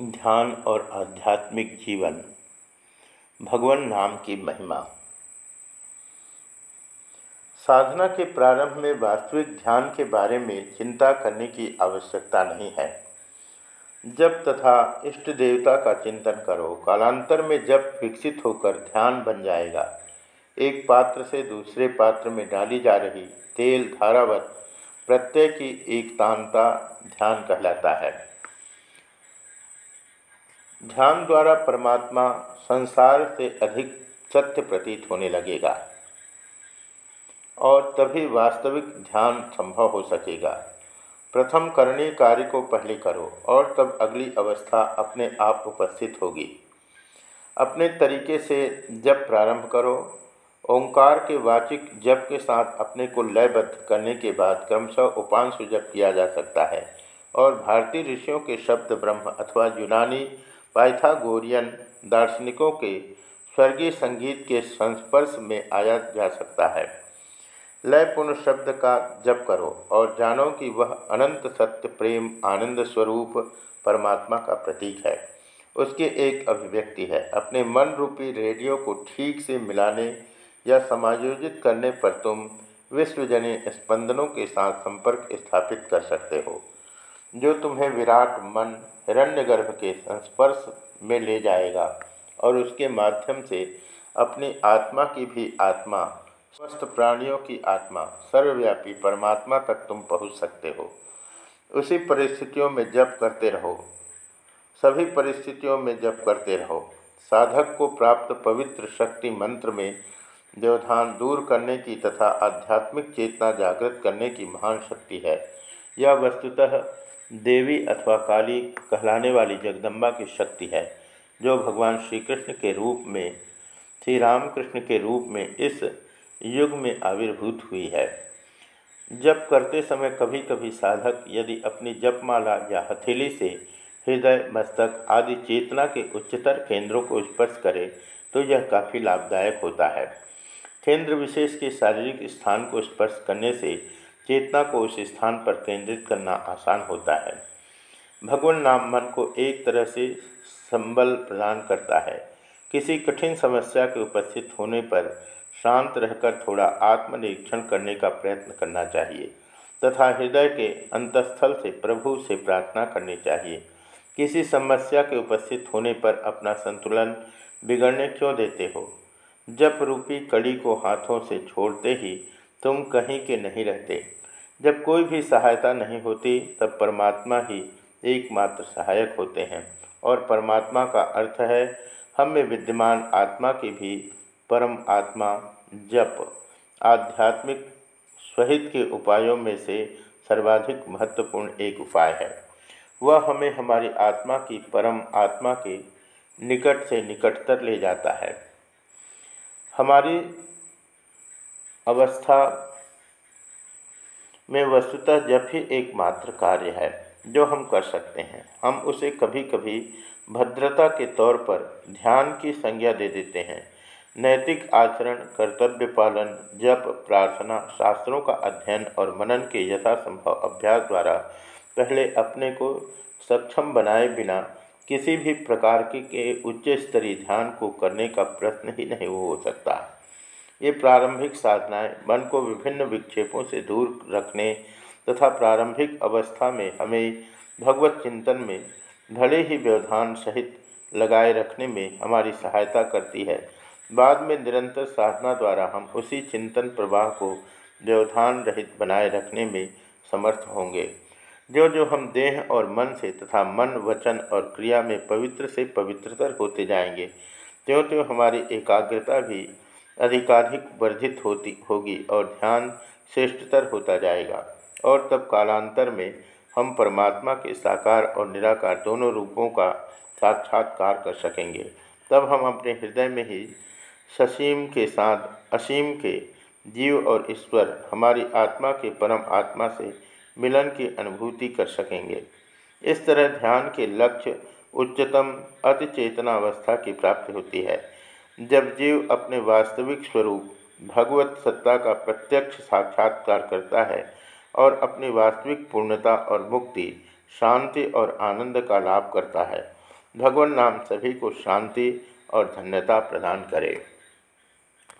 ध्यान और आध्यात्मिक जीवन, भगवान नाम की महिमा। साधना के प्रारंभ में वास्तविक ध्यान के बारे में चिंता करने की आवश्यकता नहीं है। जब तथा इष्ट देवता का चिंतन करो। कालांतर में जब विकसित होकर ध्यान बन जाएगा। एक पात्र से दूसरे पात्र में डाली जा रही तेल, धारावत प्रत्यय की एकतांता ध्यान कहलाता है। ध्यान द्वारा परमात्मा संसार से अधिक सत्य प्रतीत होने लगेगा और तभी वास्तविक ध्यान संभव हो सकेगा। प्रथम करणीय कार्य को पहले करो और तब अगली अवस्था अपने आप उपस्थित होगी। अपने तरीके से जब प्रारंभ करो। ओंकार के वाचिक जप के साथ अपने को लयबद्ध करने के बाद क्रमशः उपांशु जप किया जा सकता है और भारतीय ऋषियों के शब्द ब्रह्म अथवा यूनानी पाइथागोरियन दार्शनिकों के स्वर्गीय संगीत के संस्पर्श में आया जा सकता है। लय पुण्य शब्द का जप करो और जानो कि वह अनंत सत्य, प्रेम, आनंद स्वरूप परमात्मा का प्रतीक है। उसकी एक अभिव्यक्ति है। अपने मन रूपी रेडियो को ठीक से मिलाने या समायोजित करने पर तुम विश्वजनीय स्पंदनों के साथ संपर्क स्थापित कर सकते हो। जो तुम्हें विराट मन हिरण्यगर्भ के संस्पर्श में ले जाएगा और उसके माध्यम से अपनी आत्मा की भी आत्मा, स्वस्थ प्राणियों की आत्मा, सर्वव्यापी परमात्मा तक तुम पहुँच सकते हो। उसी परिस्थितियों में जप करते रहो। सभी परिस्थितियों में जप करते रहो। साधक को प्राप्त पवित्र शक्ति मंत्र में व्यवधान दूर करने की तथा आध्यात्मिक चेतना जागृत करने की महान शक्ति है। यह वस्तुतः देवी अथवा काली कहलाने वाली जगदम्बा की शक्ति है, जो भगवान श्री कृष्ण के रूप में श्री रामकृष्ण के रूप में इस युग में आविर्भूत हुई है। जप करते समय कभी कभी साधक यदि अपनी जपमाला या हथेली से हृदय, मस्तक आदि चेतना के उच्चतर केंद्रों को स्पर्श करे तो यह काफ़ी लाभदायक होता है। केंद्र विशेष के शारीरिक स्थान को स्पर्श करने से चेतना को उस स्थान पर केंद्रित करना आसान होता है। भगवान नाम मन को एक तरह से संबल प्रदान करता है। किसी कठिन समस्या के उपस्थित होने पर शांत रहकर थोड़ा आत्मनिरीक्षण करने का प्रयत्न करना चाहिए तथा हृदय के अंतस्थल से प्रभु से प्रार्थना करनी चाहिए। किसी समस्या के उपस्थित होने पर अपना संतुलन बिगड़ने क्यों देते हो? जब रूपी कड़ी को हाथों से छोड़ते ही तुम कहीं के नहीं रहते। जब कोई भी सहायता नहीं होती, तब परमात्मा ही एकमात्र सहायक होते हैं। और परमात्मा का अर्थ है, हम में विद्यमान आत्मा की भी परम आत्मा, जप। आध्यात्मिक स्वहित के उपायों में से सर्वाधिक महत्वपूर्ण एक उपाय है। वह हमें हमारी आत्मा की परम आत्मा के निकट से निकटतर ले जाता है। हमारी अवस्था में वस्तुतः जप ही एकमात्र कार्य है जो हम कर सकते हैं। हम उसे कभी कभी भद्रता के तौर पर ध्यान की संज्ञा दे देते हैं। नैतिक आचरण कर्तव्य पालन जप प्रार्थना शास्त्रों का अध्ययन और मनन के यथासंभव अभ्यास द्वारा पहले अपने को सक्षम बनाए बिना किसी भी प्रकार के, उच्च स्तरीय ध्यान को करने का प्रश्न ही नहीं हो सकता। ये प्रारंभिक साधनाएँ मन को विभिन्न विक्षेपों से दूर रखने तथा प्रारंभिक अवस्था में हमें भगवत चिंतन में भले ही व्यवधान सहित लगाए रखने में हमारी सहायता करती है। बाद में निरंतर साधना द्वारा हम उसी चिंतन प्रवाह को व्यवधान रहित बनाए रखने में समर्थ होंगे। जो जो हम देह और मन से तथा मन, वचन और क्रिया में पवित्र से पवित्रतर होते जाएँगे त्यों त्यों हमारी एकाग्रता भी अधिकाधिक वर्धित होती, होगी और ध्यान श्रेष्ठतर होता जाएगा। और तब कालांतर में हम परमात्मा के साकार और निराकार दोनों रूपों का साक्षात्कार कर सकेंगे। तब हम अपने हृदय में ही ससीम के साथ, असीम के जीव और ईश्वर, हमारी आत्मा के परम आत्मा से मिलन की अनुभूति कर सकेंगे। इस तरह ध्यान के लक्ष्य उच्चतम अतिचेतना अवस्था की प्राप्ति होती है। जब जीव अपने वास्तविक स्वरूप, भगवत सत्ता का प्रत्यक्ष साक्षात्कार करता है और अपनी वास्तविक पूर्णता और मुक्ति, शांति और आनंद का लाभ करता है, भगवान नाम सभी को शांति और धन्यता प्रदान करे।